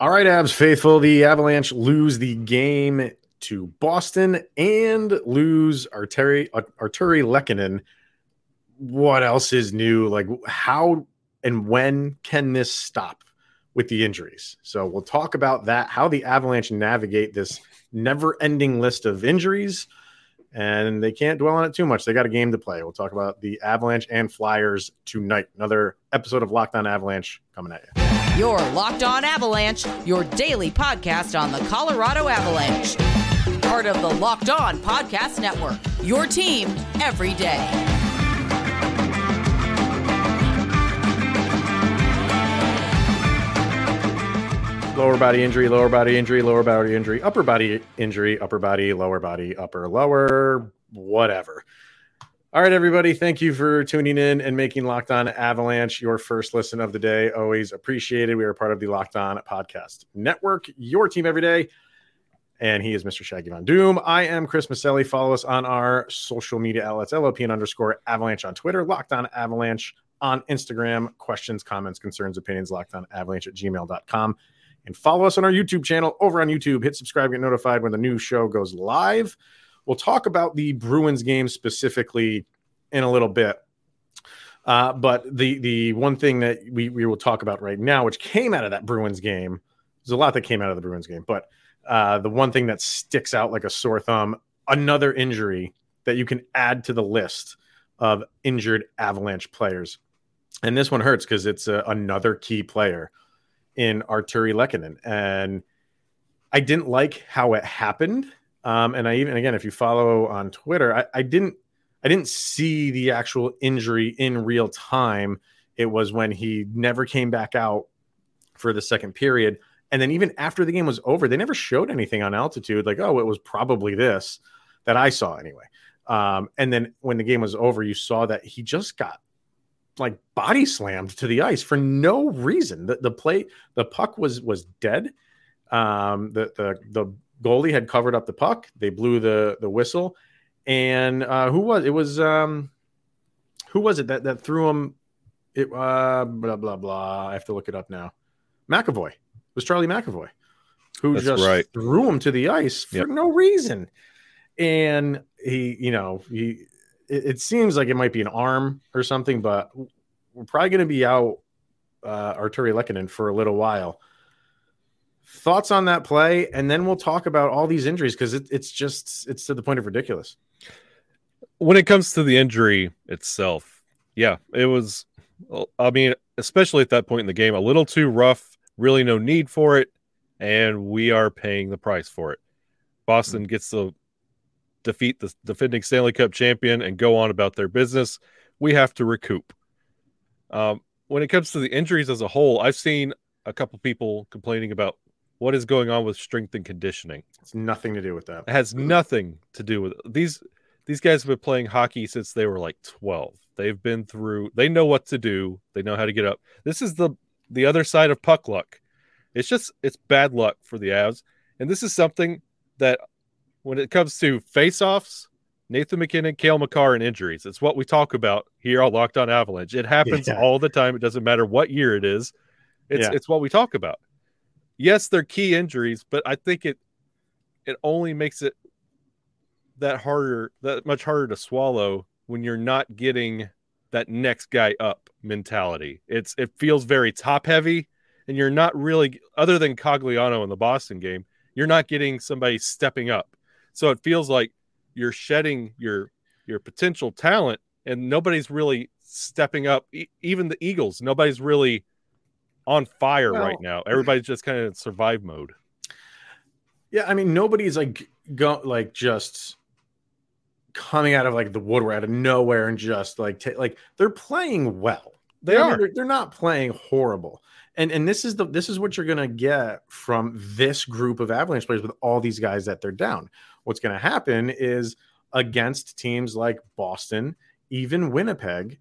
All right, Avs faithful. The Avalanche lose the game to Boston and lose Arturi Artturi Lehkonen. What else is new? Like how and when can this stop with the injuries? So we'll talk about that, how the Avalanche navigate this never-ending list of injuries. And they can't dwell on it too much. They got a game to play. We'll talk about the Avalanche and Flyers tonight. Another episode of Locked On Avalanche coming at you. Your Locked On Avalanche, your daily podcast on the Colorado Avalanche. Part of the Locked On Podcast Network. Your team every day. lower body injury, lower body injury, lower body injury, upper body injury, upper body, lower body, upper, lower, whatever. All right, everybody. Thank you for tuning in and making Locked On Avalanche your first listen of the day. Always appreciated. We are part of the Locked On Podcast Network, your team every day. And he is Mr. Shaggy Von Doom. I am Chris Maselli. Follow us on our social media outlets, LOPN underscore Avalanche on Twitter, Locked On Avalanche on Instagram. Questions, comments, concerns, opinions, locked on avalanche at gmail.com and follow us on our YouTube channel over on YouTube. Hit subscribe, get notified when the new show goes live. We'll talk about the Bruins game specifically in a little bit. Uh, but the the one thing that we, we will talk about right now, which came out of that Bruins game, there's a lot that came out of the Bruins game, but uh, the one thing that sticks out like a sore thumb, another injury that you can add to the list of injured Avalanche players. And this one hurts because it's a, another key player in Artturi Lehkonen. And I didn't like how it happened. Um, and I even again, if you follow on Twitter, I, I didn't I didn't see the actual injury in real time. It was when he never came back out for the second period. And then even after the game was over, they never showed anything on altitude, like, oh, it was probably this that I saw anyway. Um, and then when the game was over, you saw that he just got like body slammed to the ice for no reason. The the play the puck was was dead. Um, the the the goalie had covered up the puck. They blew the the whistle, and uh, who was it? Was um, who was it that that threw him? It uh, blah blah blah. I have to look it up now. McAvoy it was Charlie McAvoy, who That's just right. threw him to the ice for Yep. no reason, and he, you know, he. It, it seems like it might be an arm or something, but we're probably going to be out uh, Artturi Lehkonen for a little while. Thoughts on that play, and then we'll talk about all these injuries because it, it's just it's to the point of ridiculous. when it comes to the injury itself, yeah, it was. I mean, especially at that point in the game, a little too rough. Really, no need for it, and we are paying the price for it. Boston gets to defeat the defending Stanley Cup champion and go on about their business. We have to recoup. Um, when it comes to the injuries as a whole, I've seen a couple people complaining about what is going on with strength and conditioning. It's nothing to do with that. It has mm-hmm. nothing to do with these these guys have been playing hockey since they were like 12. They've been through they know what to do. They know how to get up. This is the the other side of puck luck. It's just it's bad luck for the Avs. And this is something that when it comes to face-offs, Nathan MacKinnon, Cale Makar, and injuries, it's what we talk about here on Locked On Avalanche. It happens Yeah. all the time. It doesn't matter what year it is. It's Yeah. it's what we talk about. Yes, they're key injuries, but I think it it only makes it that harder that much harder to swallow when you're not getting that next guy up mentality. It's it feels very top heavy and you're not really other than Cogliano in the Boston game, you're not getting somebody stepping up. So it feels like you're shedding your your potential talent and nobody's really stepping up E- even the Eagles, nobody's really on fire Well- right now. Everybody's just kind of in survive mode. Yeah, I mean nobody's like go like just coming out of like the woodwork out of nowhere and just like ta- like they're playing well. They are. they're, they're not playing horrible. And and this is the this is what you're gonna get from this group of Avalanche players with all these guys that they're down. What's gonna happen is against teams like Boston, even Winnipeg,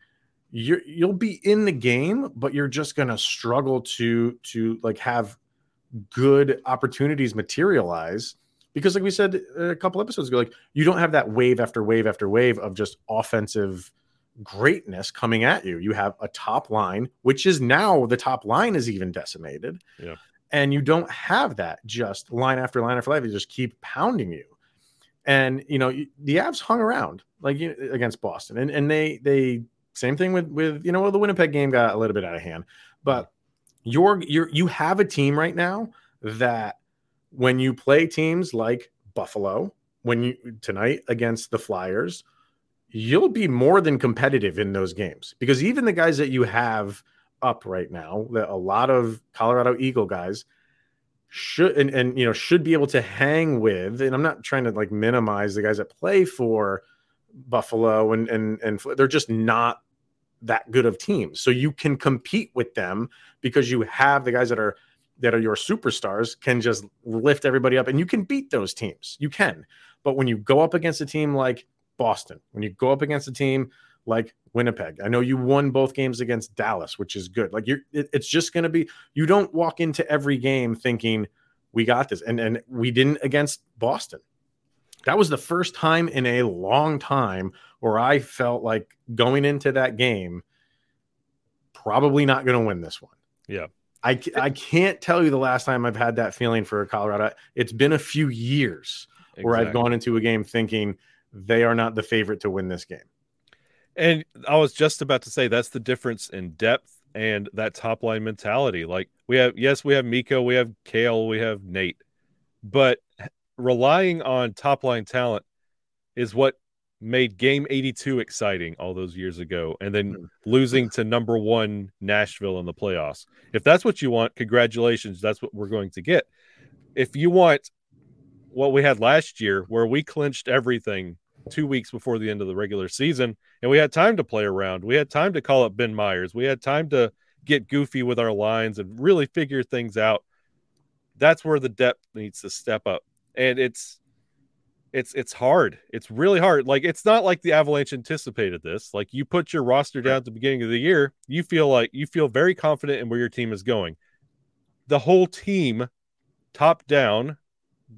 you're you'll be in the game, but you're just gonna struggle to to like have good opportunities materialize because like we said a couple episodes ago like you don't have that wave after wave after wave of just offensive greatness coming at you you have a top line which is now the top line is even decimated Yeah. and you don't have that just line after line after line. They just keep pounding you. And you know the Avs hung around like you know, against Boston, and and they they same thing with with you know the Winnipeg game got a little bit out of hand, but you're you're you have a team right now that when you play teams like Buffalo, when you tonight against the Flyers, you'll be more than competitive in those games because even the guys that you have up right now, that a lot of Colorado Eagle guys should and, and you know should be able to hang with. And I'm not trying to like minimize the guys that play for Buffalo and and and they're just not that good of teams. So you can compete with them because you have the guys that are that are your superstars can just lift everybody up and you can beat those teams. You can. But when you go up against a team like Boston, when you go up against a team like Winnipeg, I know you won both games against Dallas, which is good. Like you're it, it's just going to be you don't walk into every game thinking we got this and and we didn't against Boston. That was the first time in a long time where I felt like going into that game probably not going to win this one. Yeah. I, I can't tell you the last time I've had that feeling for Colorado. It's been a few years exactly. where I've gone into a game thinking they are not the favorite to win this game. And I was just about to say that's the difference in depth and that top line mentality. Like we have, yes, we have Mikko, we have Cale, we have Nate, but relying on top line talent is what made game 82 exciting all those years ago and then mm. losing to number one Nashville in the playoffs. If that's what you want, congratulations. That's what we're going to get. If you want what we had last year, where we clinched everything two weeks before the end of the regular season, and we had time to play around, we had time to call up Ben Meyers, we had time to get goofy with our lines and really figure things out. That's where the depth needs to step up. And it's it's it's hard. It's really hard. Like it's not like the Avalanche anticipated this. Like you put your roster down at the beginning of the year, you feel like you feel very confident in where your team is going. The whole team, top down,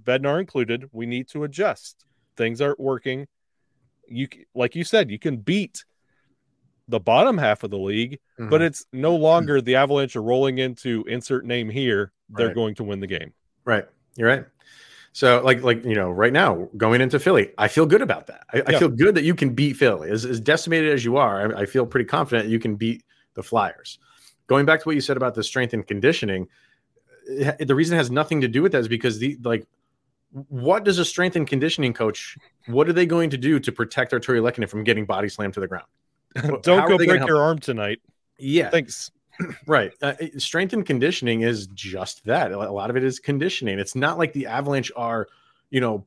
Bednar included, we need to adjust. Things aren't working. You like you said, you can beat the bottom half of the league, mm-hmm. but it's no longer the Avalanche are rolling into insert name here. They're right. going to win the game. Right. You're right. So, like, like you know, right now going into Philly, I feel good about that. I, yeah. I feel good that you can beat Philly. As, as decimated as you are, I, I, feel pretty confident you can beat the Flyers. Going back to what you said about the strength and conditioning, it, the reason has nothing to do with that is because the like, what does a strength and conditioning coach? What are they going to do to protect Artturi Lehkonen from getting body slammed to the ground? Don't go break your arm tonight. Yeah, thanks right. Uh, strength and conditioning is just that. A lot of it is conditioning. It's not like the Avalanche are, you know,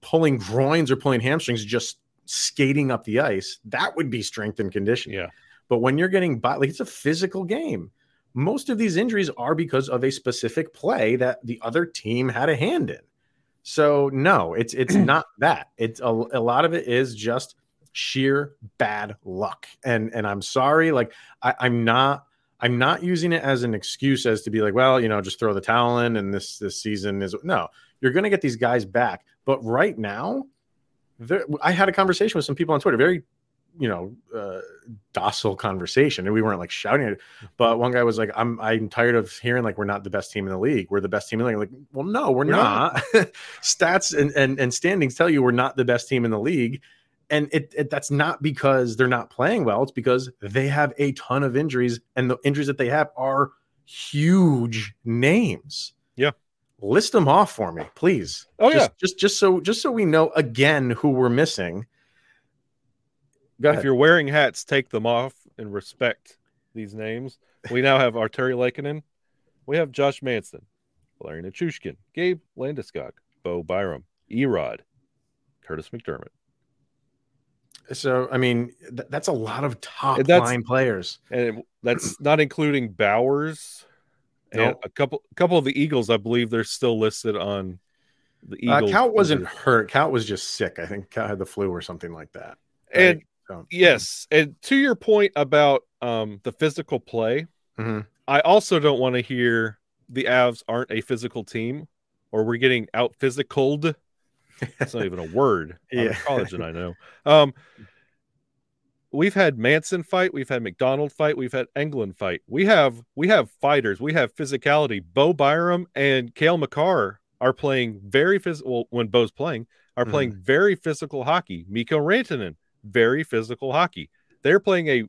pulling groins or pulling hamstrings, just skating up the ice. That would be strength and conditioning. Yeah. But when you're getting by, like it's a physical game. Most of these injuries are because of a specific play that the other team had a hand in. So no, it's it's not that. It's a, a lot of it is just sheer bad luck. And and I'm sorry, like I, I'm not I'm not using it as an excuse as to be like, well, you know, just throw the towel in and this this season is no. You're going to get these guys back, but right now, I had a conversation with some people on Twitter, very, you know, uh, docile conversation, and we weren't like shouting it. But one guy was like, "I'm I'm tired of hearing like we're not the best team in the league. We're the best team in the league." Like, well, no, we're, we're not. not. Stats and, and and standings tell you we're not the best team in the league and it, it, that's not because they're not playing well it's because they have a ton of injuries and the injuries that they have are huge names. Yeah. List them off for me please. Oh just, yeah. just just so just so we know again who we're missing. Go if you're wearing hats take them off and respect these names. We now have Artturi Lehkonen we have Josh Manson Valeri Nichushkin Gabe Landeskog Bo Byram Erod Kurtis MacDermid so I mean, th- that's a lot of top line players, and that's not including Bowers and a couple couple of the Eagles. I believe they're still listed on the uh, Eagles. Uh, Cal wasn't hurt. Cal was just sick. I think Cal had the flu or something like that. Right? And so. yes, and to your point about um, the physical play, mm-hmm. I also don't want to hear the Avs aren't a physical team or we're getting out physicaled it's not even a word. yeah, college, and I know. Um, we've had Manson fight, we've had MacDonald fight, we've had Englund fight. We have we have fighters, we have physicality. Bo Byram and Cale Makar are playing very physical well, when Bo's playing, are playing Mhm. very physical hockey. Mikko Rantanen, very physical hockey. They're playing a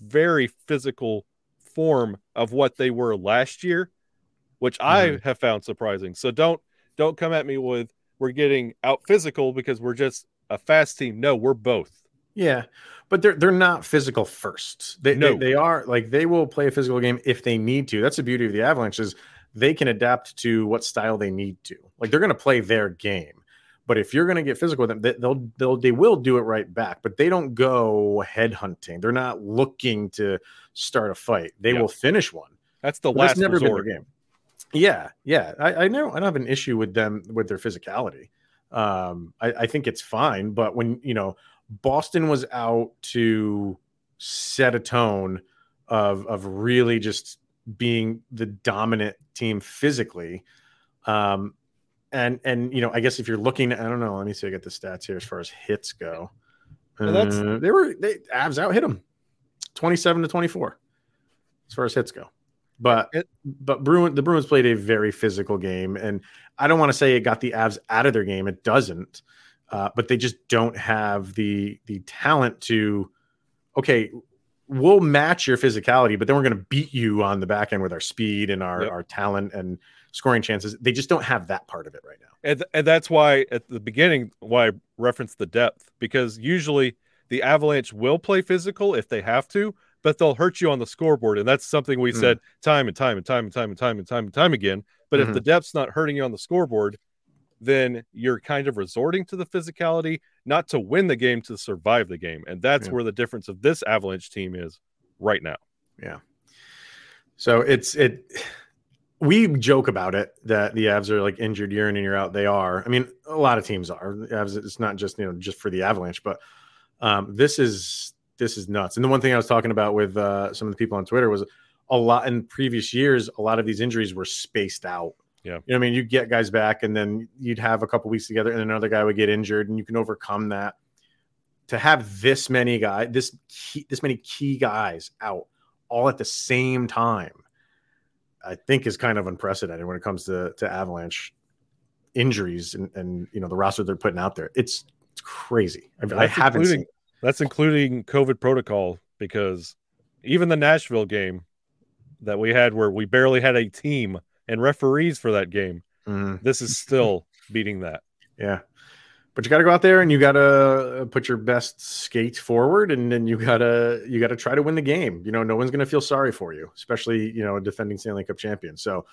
very physical form of what they were last year, which I have found surprising. So don't don't come at me with we're getting out physical because we're just a fast team. No, we're both. Yeah, but they're they're not physical first. They, No. they they are like they will play a physical game if they need to. That's the beauty of the Avalanche is they can adapt to what style they need to. Like they're going to play their game. But if you're going to get physical with them, they, they'll they'll they will do it right back. But they don't go head hunting. They're not looking to start a fight. They Yeah. will finish one. That's the But last that's never resort. been their game. Yeah, yeah. I, I know I don't have an issue with them with their physicality. Um, I, I think it's fine, but when you know Boston was out to set a tone of of really just being the dominant team physically. Um, and and you know, I guess if you're looking, I don't know. Let me see. I get the stats here as far as hits go. Well, that's- Uh, they were they Avs out hit them, twenty seven to twenty four, as far as hits go. But It- but Bruin the Bruins played a very physical game, and I don't want to say it got the Avs out of their game. It doesn't, uh, but they just don't have the the talent to. Okay, we'll match your physicality, but then we're going to beat you on the back end with our speed and our Yep. our talent and scoring chances. They just don't have that part of it right now. and, and that's why at the beginning why I referenced the depth because usually the Avalanche will play physical if they have to, but they'll hurt you on the scoreboard, and that's something we Mm. said time and time and time and time and time and time and time again. But if the depth's not hurting you on the scoreboard, then you're kind of resorting to the physicality, not to win the game, to survive the game, and that's Yeah. where the difference of this Avalanche team is right now. Yeah. So it's it. We joke about it that the Avs are like injured year in and year out. They are. I mean, a lot of teams are. Avs. It's not just you know just for the Avalanche, but um, this is this is nuts. And the one thing I was talking about with uh, some of the people on Twitter was a lot in previous years. A lot of these injuries were spaced out. Yeah. You know, what I mean, you get guys back, and then you'd have a couple weeks together, and another guy would get injured, and you can overcome that. To have this many guys, this key, this many key guys out all at the same time, I think is kind of unprecedented when it comes to to Avalanche injuries and and you know the roster they're putting out there. It's it's crazy. I, I haven't including- seen. That's including COVID protocol because even the Nashville game that we had where we barely had a team and referees for that game, Mhm. this is still beating that. Yeah. But you got to go out there and you got to put your best skate forward and then you got to you got to try to win the game. You know, no one's going to feel sorry for you, especially, you know, a defending Stanley Cup champion. So,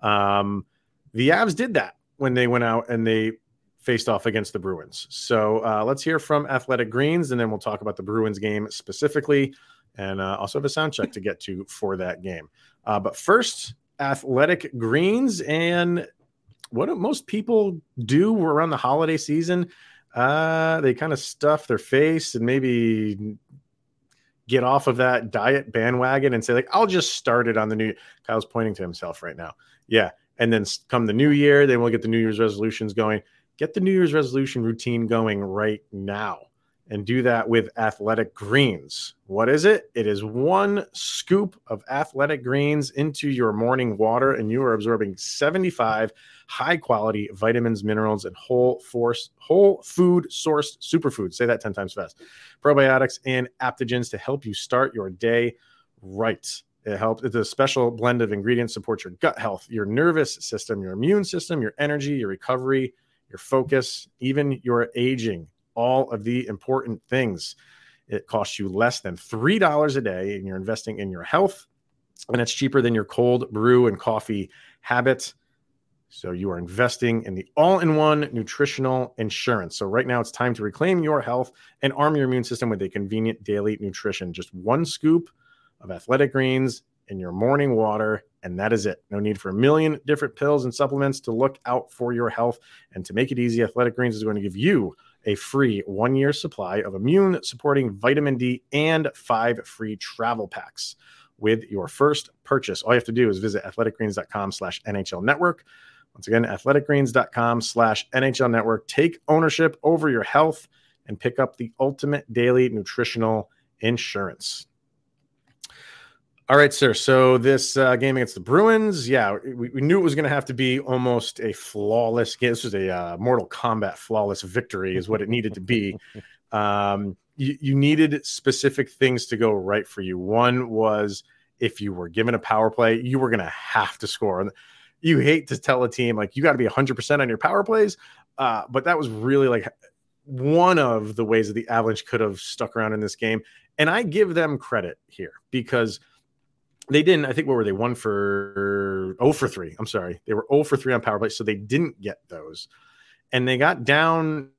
um the Avs did that when they went out and they faced off against the Bruins. So, uh let's hear from Athletic Greens and then we'll talk about the Bruins game specifically and uh, also have a sound check to get to for that game. Uh but first, Athletic Greens and what do most people do around the holiday season? Uh, they kind of stuff their face and maybe get off of that diet bandwagon and say, like, I'll just start it on the new. Kyle's pointing to himself right now. Yeah. And then come the new year, then we'll get the New Year's resolutions going. Get the New Year's resolution routine going right now and do that with Athletic Greens. What is it? It is one scoop of Athletic Greens into your morning water, and you are absorbing 75 high quality vitamins, minerals, and whole force, whole food sourced superfoods. Say that 10 times fast. Probiotics and aptogens to help you start your day right. It helps. It's a special blend of ingredients supports your gut health, your nervous system, your immune system, your energy, your recovery, your focus, even your aging. All of the important things. It costs you less than $3 a day, and you're investing in your health. And it's cheaper than your cold brew and coffee habit. So you are investing in the all-in-one nutritional insurance. So right now it's time to reclaim your health and arm your immune system with a convenient daily nutrition. Just one scoop of athletic greens in your morning water, and that is it. No need for a million different pills and supplements to look out for your health. And to make it easy, Athletic Greens is going to give you a free one year supply of immune supporting vitamin D and five free travel packs with your first purchase. All you have to do is visit athleticgreens.com slash NHL network. Once again, athleticgreens.com slash NHL network. Take ownership over your health and pick up the ultimate daily nutritional Insurance. All right, sir. So this uh, game against the Bruins, yeah, we, we knew it was going to have to be almost a flawless game. This was a uh, Mortal Kombat flawless victory, is what it needed to be. Um, you, you needed specific things to go right for you. One was if you were given a power play, you were going to have to score. And you hate to tell a team like you got to be 100% on your power plays, uh, but that was really like one of the ways that the Avalanche could have stuck around in this game. And I give them credit here because they didn't. I think what were they? One for oh for three. I'm sorry, they were oh for three on power play, so they didn't get those, and they got down,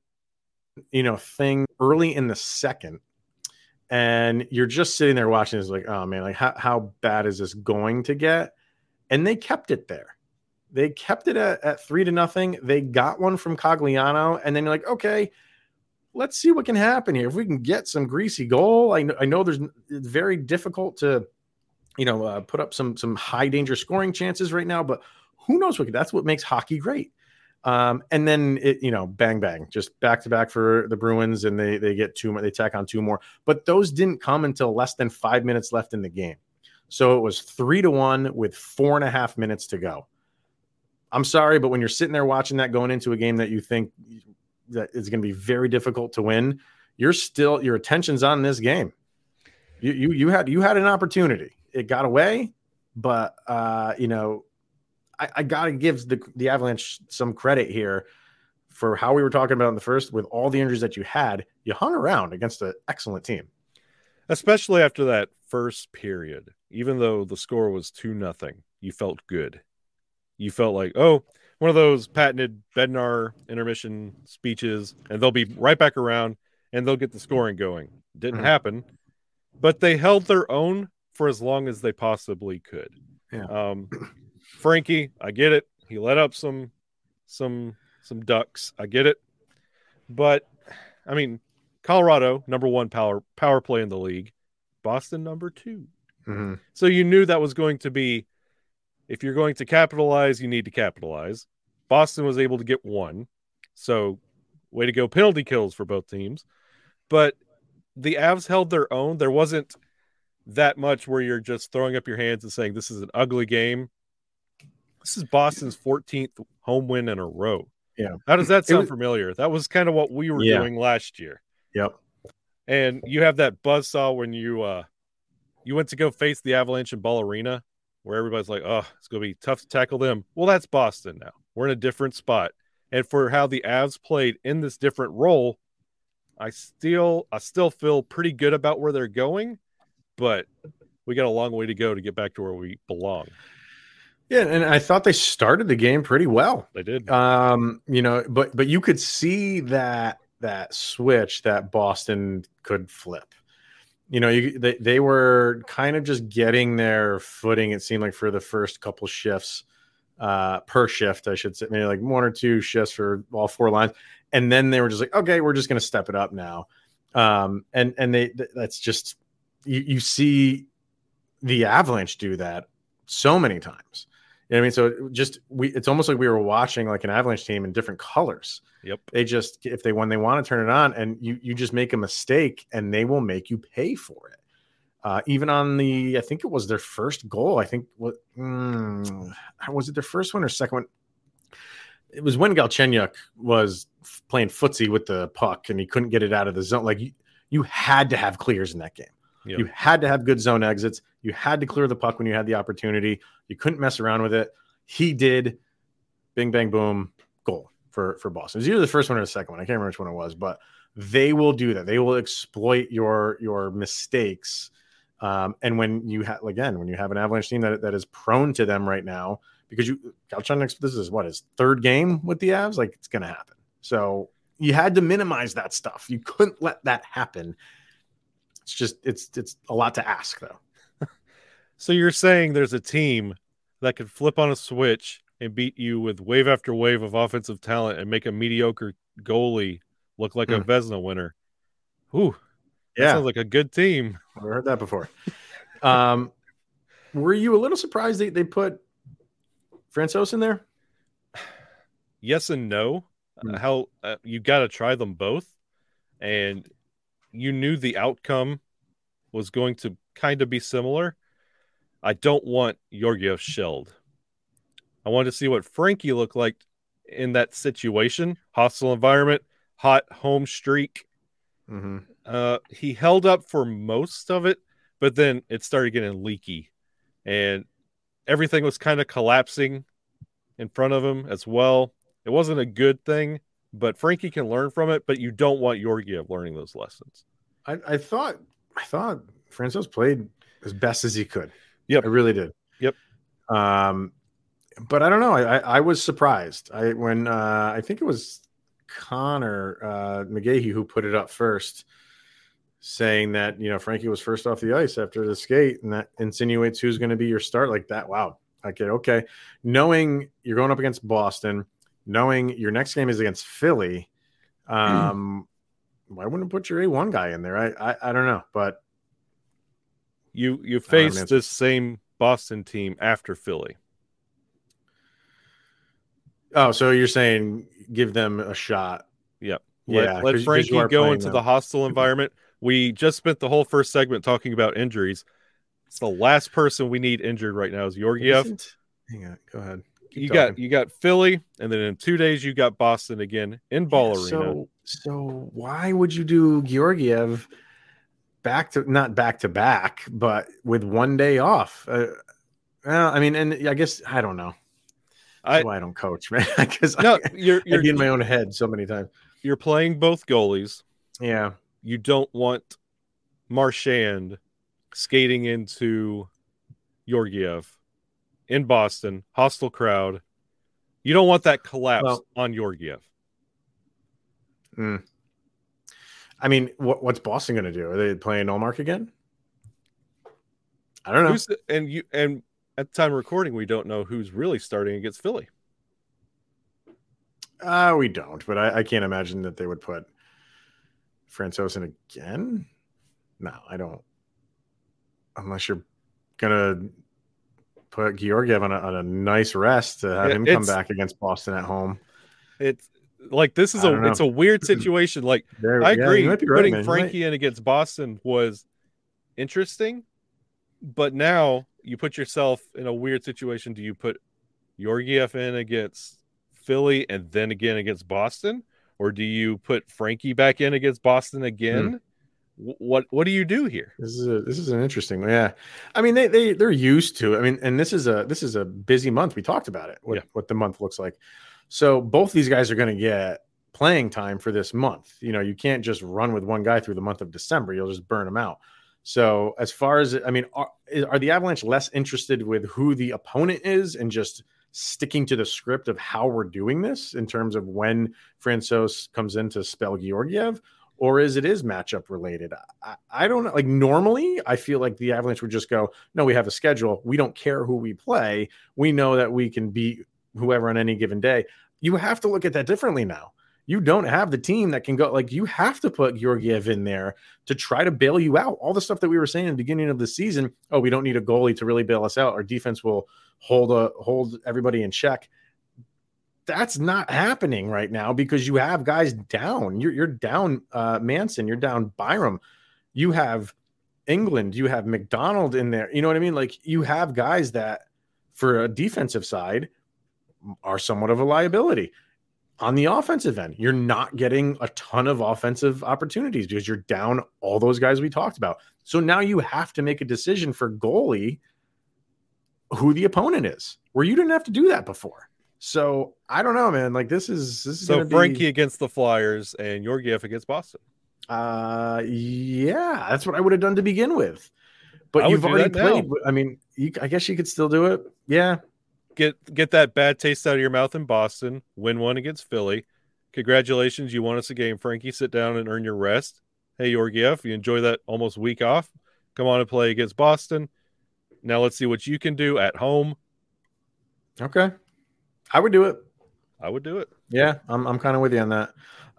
you know, thing early in the second, and you're just sitting there watching. It's like, oh man, like how how bad is this going to get? And they kept it there. They kept it at, at three to nothing. They got one from Cogliano, and then you're like, okay, let's see what can happen here. If we can get some greasy goal, I know, I know there's it's very difficult to, you know, uh, put up some some high danger scoring chances right now, but who knows what that's what makes hockey great. Um, and then it, you know, bang bang, just back to back for the Bruins, and they they get two more, they tack on two more, but those didn't come until less than five minutes left in the game. So it was three to one with four and a half minutes to go. I'm sorry, but when you're sitting there watching that going into a game that you think that is going to be very difficult to win, you're still your attention's on this game. You you you had you had an opportunity. It got away, but uh, you know, I, I gotta give the the Avalanche some credit here for how we were talking about in the first with all the injuries that you had. You hung around against an excellent team, especially after that first period. Even though the score was two nothing, you felt good you felt like, oh, one of those patented Bednar intermission speeches, and they'll be right back around and they'll get the scoring going. Didn't mm-hmm. happen, but they held their own for as long as they possibly could. Yeah. Um, Frankie, I get it. He let up some, some, some ducks. I get it, but I mean, Colorado number one power power play in the league, Boston number 2 mm-hmm. So you knew that was going to be if you're going to capitalize, you need to capitalize. Boston was able to get one. So, way to go, penalty kills for both teams. But the Avs held their own. There wasn't that much where you're just throwing up your hands and saying, This is an ugly game. This is Boston's 14th home win in a row. Yeah. How does that sound was, familiar? That was kind of what we were yeah. doing last year. Yep. And you have that buzz saw when you uh you went to go face the Avalanche in Ball Arena where everybody's like, oh, it's going to be tough to tackle them. Well, that's Boston now. We're in a different spot. And for how the Avs played in this different role, I still I still feel pretty good about where they're going, but we got a long way to go to get back to where we belong. Yeah, and I thought they started the game pretty well. They did. Um, you know, but but you could see that that switch that Boston could flip you know, you, they, they were kind of just getting their footing, it seemed like, for the first couple shifts uh, per shift, I should say, maybe like one or two shifts for all four lines. And then they were just like, okay, we're just going to step it up now. Um, and and they that's just you, you see the Avalanche do that so many times. You know what I mean? So just we it's almost like we were watching like an Avalanche team in different colors. Yep. They just if they when they want to turn it on and you you just make a mistake and they will make you pay for it. Uh, even on the I think it was their first goal. I think what mm, was it their first one or second one? It was when Galchenyuk was playing footsie with the puck and he couldn't get it out of the zone. Like you, you had to have clears in that game. You had to have good zone exits. You had to clear the puck when you had the opportunity. You couldn't mess around with it. He did. Bing bang boom, goal for for Boston. It was either the first one or the second one. I can't remember which one it was, but they will do that. They will exploit your your mistakes. Um, and when you have again, when you have an Avalanche team that, that is prone to them right now, because you Galchenyuk, this is what his third game with the Avs, like it's gonna happen. So you had to minimize that stuff. You couldn't let that happen. It's just it's it's a lot to ask though. so you're saying there's a team that could flip on a switch and beat you with wave after wave of offensive talent and make a mediocre goalie look like mm. a Vesna Vezina winner. Ooh, yeah, sounds like a good team. I've heard that before. um, were you a little surprised they, they put Francouz in there? Yes and no. Mm. how uh, you got to try them both, and you knew the outcome was going to kind of be similar. I don't want Georgiev shelled. I wanted to see what Frankie looked like in that situation. Hostile environment, hot home streak. Mm-hmm. Uh, he held up for most of it, but then it started getting leaky, and everything was kind of collapsing in front of him as well. It wasn't a good thing, but Frankie can learn from it. But you don't want Georgiev learning those lessons. I, I thought I thought Francouz played as best as he could. Yep. I really did. Yep. Um, but I don't know. I, I, I was surprised. I when uh, I think it was Connor uh, McGahey who put it up first, saying that you know Frankie was first off the ice after the skate, and that insinuates who's going to be your start like that. Wow. Okay. Okay. Knowing you're going up against Boston, knowing your next game is against Philly, um, why wouldn't put your A one guy in there? I, I I don't know, but You you man. faced this same Boston team after Philly. oh, so you're saying give them a shot? Yep. Yeah, Let, let Frankie go into them. the hostile environment. We just spent the whole first segment talking about injuries. It's the last person we need injured right now is Georgiev. Isn't- Hang on, go ahead. You got you got Philly, and then in two days you got Boston again in Ball Yeah, Arena. So, so why would you do Georgiev back to not back to back, but with one day off? Uh, well, I mean, and I guess I don't know. I- why I don't coach, man. Because no, I, you're you're in my own head so many times. you're playing both goalies. Yeah, You don't want Marchand skating into Georgiev in Boston, hostile crowd. You don't want that collapse Well- on Georgiev. Mm. I mean, what, what's Boston going to do? Are they playing Ullmark again? I don't know. Who's and you and at the time of recording, we don't know who's really starting against Philly. Uh, we don't, but I, I can't imagine that they would put Francouz in again. No, I don't. Unless you're gonna put Georgiev on a, on a nice rest to have Yeah, him come back against Boston at home. It's like this is a it's a weird situation. Like There, I agree, might be right, putting might- Frankie in against Boston was interesting, but now you put yourself in a weird situation. Do you put Georgiev in against Philly and then again against Boston, or do you put Frankie back in against Boston hmm. again? Wh- What what do you do here? This is a this is an interesting one. Yeah, I mean they they they're used to. I mean, and this is a this is a busy month. We talked about it. What Yeah. what the month looks like. So both these guys are going to get playing time for this month. You know, you can't just run with one guy through the month of December. You'll just burn them out. So as far as I mean, are, are the Avalanche less interested with who the opponent is and just sticking to the script of how we're doing this in terms of when Francouz comes in to spell Georgiev? Or is it is matchup related? I, I don't know. Like normally, I feel like the Avalanche would just go, "No, we have a schedule. We don't care who we play. We know that we can beat whoever on any given day." You have to look at that differently now. You don't have the team that can go like you have to put Georgiev in there to try to bail you out. All the stuff that we were saying in the beginning of the season. Oh, we don't need a goalie to really bail us out. Our defense will hold a hold everybody in check that's not happening right now because you have guys down. You're you're down uh, Manson, you're down Byram, you have Englund, you have MacDonald in there. You know what I mean? Like you have guys that, for a defensive side, are somewhat of a liability. On the offensive end, you're not getting a ton of offensive opportunities because you're down all those guys we talked about. So now you have to make a decision for goalie who the opponent is, where you didn't have to do that before. So I don't know, man. Like this is this is So gonna be- Frankie against the Flyers and your Georgiev against Boston. Uh, yeah, that's what I would have done to begin with. But would you've already that now. played. I mean, you, I guess you could still do it. Yeah, Get get that bad taste out of your mouth in Boston. Win one against Philly. Congratulations, you won us a game, Frankie. Sit down and earn your rest. Hey, Georgiev, you enjoy that almost week off. Come on and play against Boston. Now let's see what you can do at home. okay, I would do it. I would do it. Yeah, I'm I'm kind of with you on that.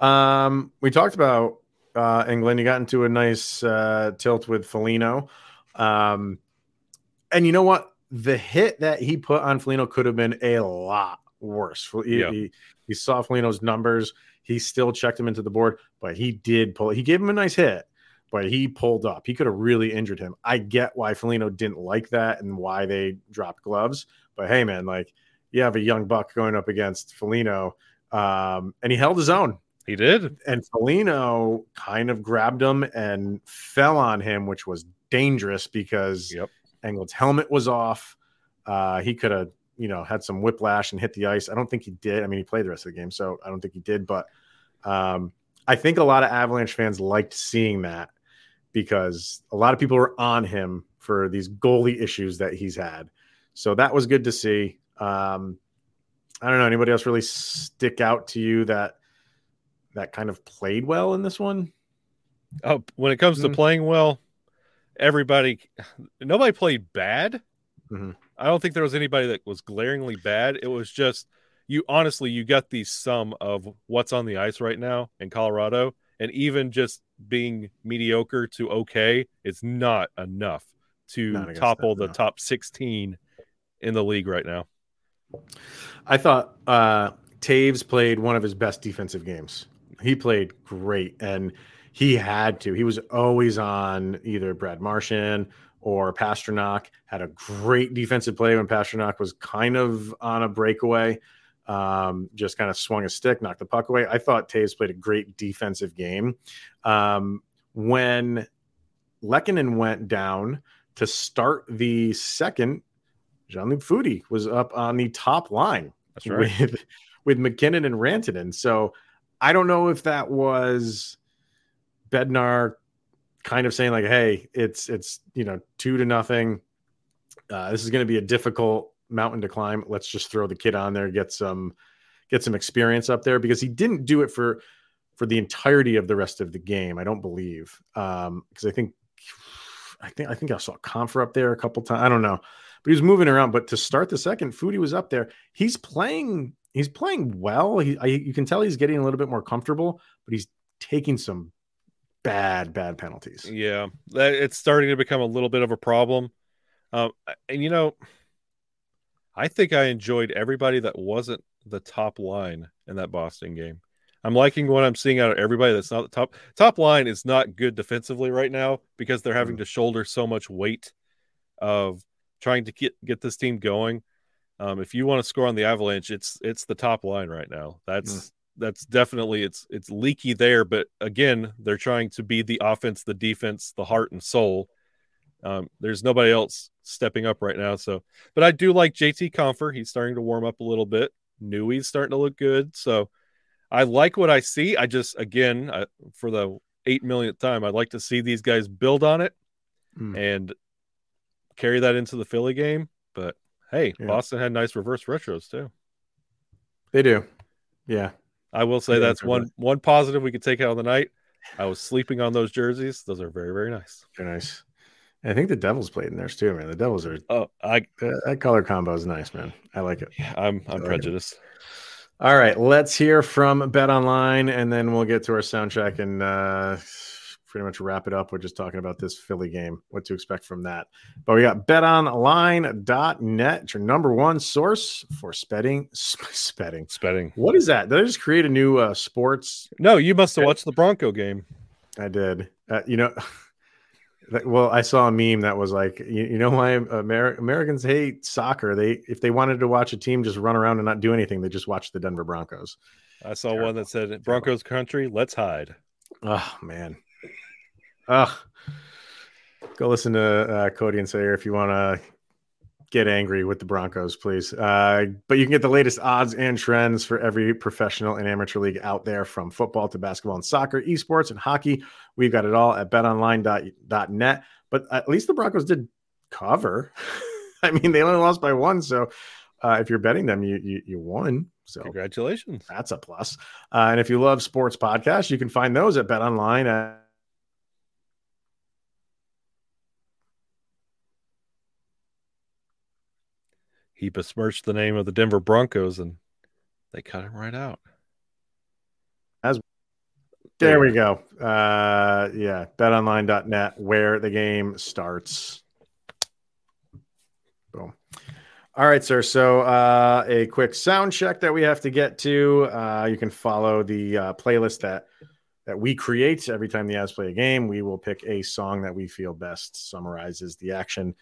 Um, we talked about uh, Englund. You got into a nice uh, tilt with Foligno, um, and you know what? The hit that he put on Foligno could have been a lot worse. He, Yeah. he, he saw Foligno's numbers. He still checked him into the board, but he did pull. He gave him a nice hit, but he pulled up. He could have really injured him. I get why Foligno didn't like that and why they dropped gloves. But hey, man, like you have a young buck going up against Foligno, um, and he held his own. He did. And Foligno kind of grabbed him and fell on him, which was dangerous because Yep. Englund's helmet was off. Uh, he could have, you know, had some whiplash and hit the ice. I don't think he did. I mean, he played the rest of the game, so I don't think he did. But um, I think a lot of Avalanche fans liked seeing that because a lot of people were on him for these goalie issues that he's had. So that was good to see. Um, I don't know. Anybody else really stick out to you that that kind of played well in this one? Oh, when it comes to Mhm. playing well, everybody, nobody played bad. Mhm. I don't think there was anybody that was glaringly bad. It was just you. Honestly, you got the sum of what's on the ice right now in Colorado, and even just being mediocre to okay, it's not enough to Not topple that, the no. top sixteen in the league right now. I thought uh, Toews played one of his best defensive games. He played great, and he had to. He was always on either Brad Marchand or Pastrnak. Had a great defensive play when Pastrnak was kind of on a breakaway. Um, just kind of swung a stick, knocked the puck away. I thought Toews played a great defensive game. Um, when Lehkonen went down to start the second, Jean-Luc Foudy was up on the top line That's right. with with MacKinnon and Rantanen. So I don't know if that was Bednar kind of saying like, "Hey, it's it's you know two to nothing. Uh, this is going to be a difficult mountain to climb. Let's just throw the kid on there, get some get some experience up there." Because he didn't do it for for the entirety of the rest of the game. I don't believe um, because I think I think I think I saw Compher up there a couple times. I don't know, but he was moving around. But to start the second, Foudy was up there. He's playing. He's playing well. He, I, you can tell he's getting a little bit more comfortable, but he's taking some bad, bad penalties. Yeah, that it's starting to become a little bit of a problem. Um, and you know, I think I enjoyed everybody that wasn't the top line in that Boston game. I'm liking what I'm seeing out of everybody that's not the top. Top line is not good defensively right now because they're having to shoulder so much weight of trying to get get this team going. Um, if you want to score on the Avalanche, it's it's the top line right now. That's that's definitely it's it's leaky there. But again, they're trying to be the offense, the defense, the heart and soul. Um, there's nobody else stepping up right now. So, but I do like JT Compher. He's starting to warm up a little bit. Newey's starting to look good. So, I like what I see. I just again I, for the eight millionth time, I'd like to see these guys build on it Mm. and carry that into the Philly game. But hey, Yeah. Boston had nice reverse retros too. They do. Yeah. I will say that's one one positive we could take out of the night. I was sleeping on those jerseys. Those are very very nice. They're nice. And I think the Devils played in theirs too, man. The Devils are Oh, I that, that color combo is nice, man. I like it. Yeah, I'm I'm like it. prejudiced. All right, let's hear from Bet Online, and then we'll get to our sound check and uh, pretty much wrap it up. We're just talking about this Philly game, what to expect from that. But we got betonline.net, your number one source for spetting. sp- Spetting. Spetting. What is that? Did I just create a new uh, sports? No, you must have watched the Bronco game. I did. Uh, you know, well, I saw a meme that was like, you, you know why Amer- Americans hate soccer? They if they wanted to watch a team just run around and not do anything, they just watch the Denver Broncos. I saw one that said Broncos country, let's hide. Oh man. Ugh. Go listen to uh, Cody and Sayer if you want to get angry with the Broncos, please. Uh, but you can get the latest odds and trends for every professional and amateur league out there, from football to basketball and soccer, esports and hockey. We've got it all at betonline.net. But at least the Broncos did cover. I mean, they only lost by one, so uh, if you're betting them, you you, you won. So Congratulations. that's a plus. Uh, and if you love sports podcasts, you can find those at Bet Online. At- He besmirched the name of the Denver Broncos and they cut him right out. As there we go. Uh, yeah, betonline.net, where the game starts. Boom. All right, sir. So, uh, a quick sound check that we have to get to. Uh, you can follow the uh, playlist that that we create every time the Avs play a game. We will pick a song that we feel best summarizes the action.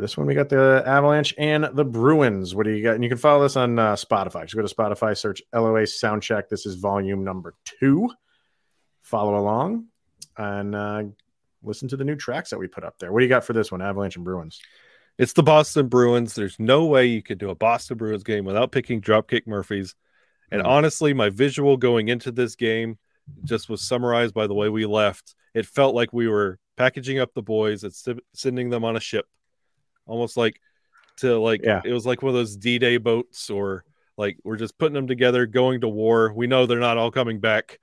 For this one, we got the Avalanche and the Bruins. What do you got? And you can follow this on uh, Spotify. Just go to Spotify, search LOA Soundcheck. This is volume number two. Follow along and uh, listen to the new tracks that we put up there. What do you got for this one, Avalanche and Bruins? It's the Boston Bruins. There's no way you could do a Boston Bruins game without picking Dropkick Murphys. And Mm. honestly, my visual going into this game just was summarized by the way we left. It felt like we were packaging up the boys and sending them on a ship, almost like to like Yeah. it was like one of those D-Day boats, or like we're just putting them together, going to war. We know they're not all coming back,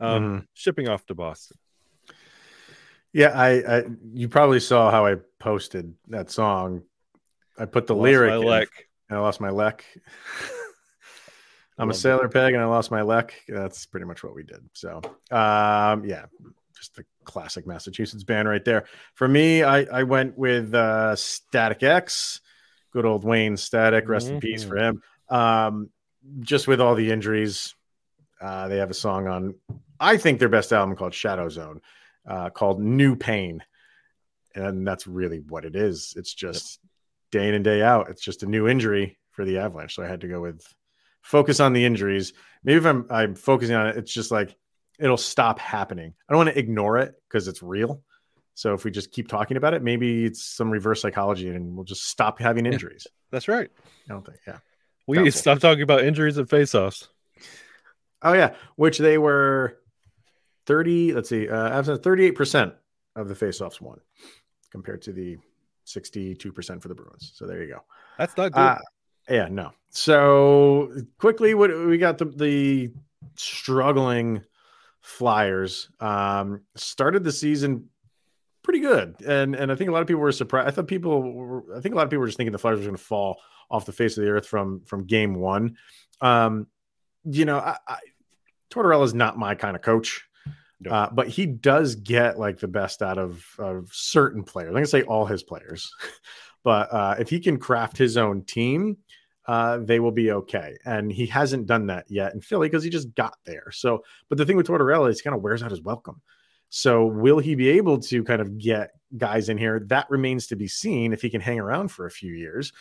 um, Mhm. shipping off to Boston. Yeah, I, I you probably saw how I posted that song. I put the Lost lyric in, and I lost my leg. I'm a sailor peg and I lost my leg. That's pretty much what we did. So, um, yeah, just the classic Massachusetts band right there. For me, I, I went with uh, Static X, good old Wayne Static. Rest in peace for him. Um, just with all the injuries, uh, they have a song on, I think their best album called Shadow Zone, uh, called New Pain. And that's really what it is. It's just day in and day out. It's just a new injury for the Avalanche. So I had to go with focus on the injuries. Maybe if I'm I'm focusing on it, it's just like it'll stop happening. I don't want to ignore it because it's real. So if we just keep talking about it, maybe it's some reverse psychology and we'll just stop having injuries. That's right. I don't think, yeah. We need to stop talking about injuries and face-offs. Oh yeah, which they were 30, let's see, uh absent 38% of the faceoffs won compared to the 62% for the Bruins. So there you go. That's not good. Uh, yeah, no. So quickly, what we got the the struggling Flyers um, started the season pretty good, and and I think a lot of people were surprised. I thought people, were, I think a lot of people were just thinking the Flyers were going to fall off the face of the earth from from game one. Um, you know, I, I, Tortorella is not my kind of coach. No. Uh, but he does get like the best out of, of certain players. I'm gonna say all his players, but uh, if he can craft his own team, uh, they will be okay. And he hasn't done that yet in Philly because he just got there. So, but the thing with Tortorella is he kind of wears out his welcome. So, will he be able to kind of get guys in here? That remains to be seen if he can hang around for a few years.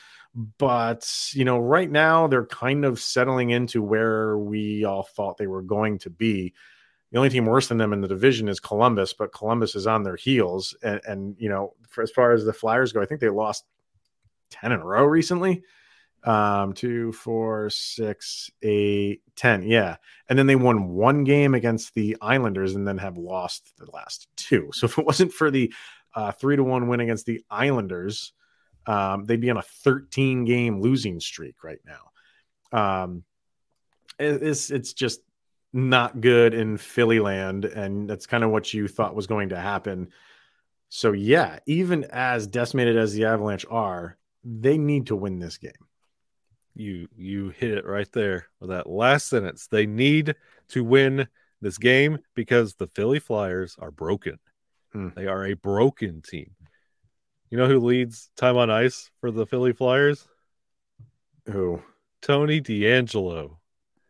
But, you know, right now they're kind of settling into where we all thought they were going to be. The only team worse than them in the division is Columbus, but Columbus is on their heels. And, and you know, for as far as the Flyers go, I think they lost 10 in a row recently um two four six eight ten yeah. And then they won one game against the islanders and then have lost the last two. So if it wasn't for the uh three to one win against the islanders um they'd be on a 13 game losing streak right now. Um it- it's it's just not good in philly land and that's kind of what you thought was going to happen. So yeah even as decimated as the avalanche are they need to win this game You you hit it right there with that last sentence. They need to win this game because the Philly Flyers are broken. Hmm. They are a broken team. You know who leads time on ice for the Philly Flyers? who Tony DeAngelo.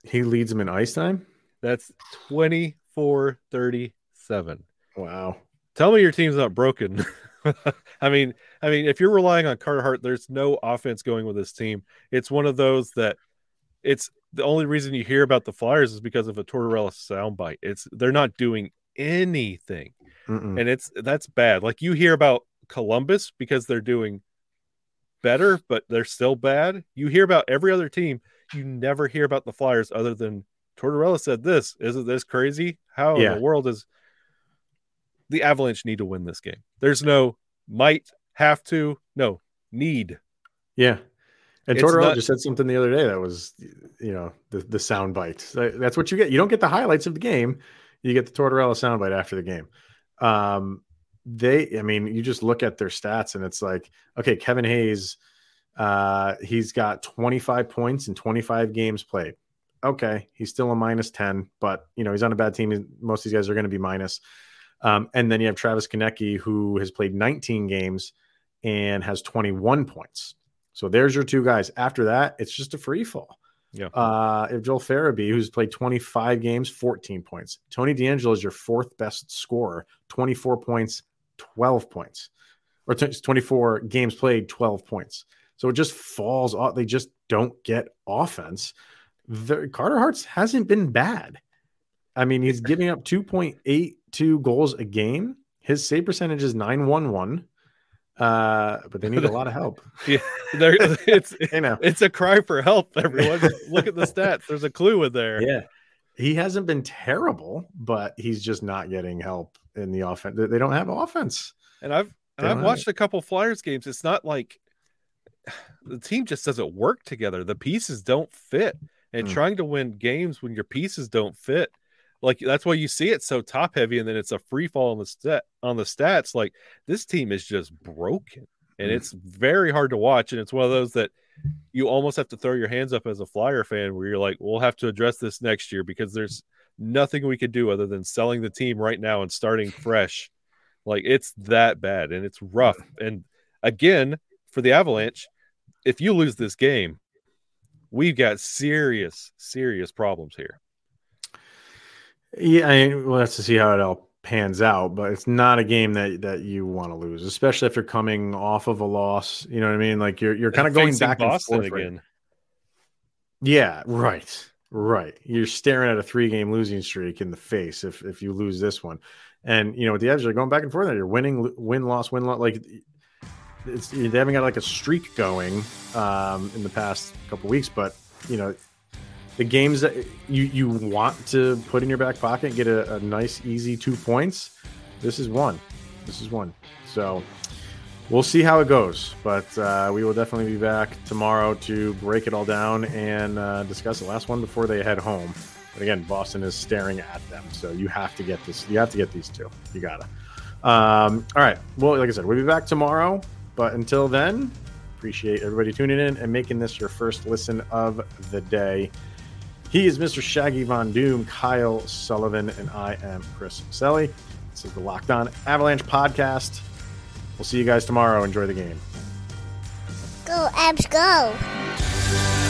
he leads them in ice time That's 24 37. wow Tell me your team's not broken. I mean, I mean, if you're relying on Carter Hart, there's no offense going with this team. It's one of those that it's the only reason you hear about the Flyers is because of a Tortorella soundbite. It's they're not doing anything, Mm-mm. and it's that's bad. Like you hear about Columbus because they're doing better, but they're still bad. You hear about every other team. You never hear about the Flyers other than Tortorella said this. Isn't this crazy? How Yeah. in the world is the Avalanche need to win this game? There's no might have to, no need. yeah. And Tortorella not- just said something the other day that was you know the the sound bite that's what you get. You don't get the highlights of the game. You get the Tortorella soundbite after the game. Um they i mean you just look at their stats and it's like okay kevin hayes uh he's got 25 points in 25 games played. Okay he's still a minus 10 but you know he's on a bad team. Most of these guys are going to be minus um, and then you have travis konecny who has played 19 games and has 21 points so there's your two guys after that it's just a free fall Yeah. Uh, if Joel Farabee, who's played 25 games, 14 points. Tony DeAngelo is your fourth best scorer, 24 points, 12 points, or t- 24 games played, 12 points. So it just falls off. They just don't get offense. The, Carter Hart's hasn't been bad. I mean, he's giving up 2.82 goals a game. His save percentage is 911. Uh, but they need a lot of help. Yeah, there, it's You know, it's a cry for help. Everyone, look at the stats. There's a clue in there. yeah. He hasn't been terrible, but he's just not getting help in the offense. They they don't have offense. And I've and I've watched a couple Flyers games. It's not like the team just doesn't work together. The pieces don't fit. And Mm. trying to win games when your pieces don't fit, like that's why you see it so top heavy, and then it's a free fall on the stat on the stats. Like this team is just broken, and Mm. it's very hard to watch. And it's one of those that you almost have to throw your hands up as a Flyer fan, where you're like, we'll have to address this next year because there's nothing we could do other than selling the team right now and starting fresh. Like it's that bad and it's rough. And again, for the Avalanche, if you lose this game, we've got serious, serious problems here. Yeah, I mean, we'll have to see how it all pans out, but it's not a game that that you want to lose, especially if you're coming off of a loss. You know what I mean? Like you're you're kind of going back Boston and forth right again. Yeah, right. Right. You're staring at a three game losing streak in the face if if you lose this one. And you know, with the Avs are going back and forth. You're winning, win, loss, win, loss. Like it's they haven't got like a streak going um in the past couple weeks, but you know, the games that you you want to put in your back pocket, get a, a nice, easy two points. This is one. This is one. So we'll see how it goes, but uh, we will definitely be back tomorrow to break it all down and uh, discuss the last one before they head home. But again, Boston is staring at them, so you have to get this. You have to get these two. You gotta. Um, all right. Well, like I said, we'll be back tomorrow. But until then, appreciate everybody tuning in and making this your first listen of the day. He is Mr. Shaggy Von Doom, Kyle Sullivan, and I am Chris Selly. This is the Locked On Avalanche podcast. We'll see you guys tomorrow. Enjoy the game. Go, Avs, go.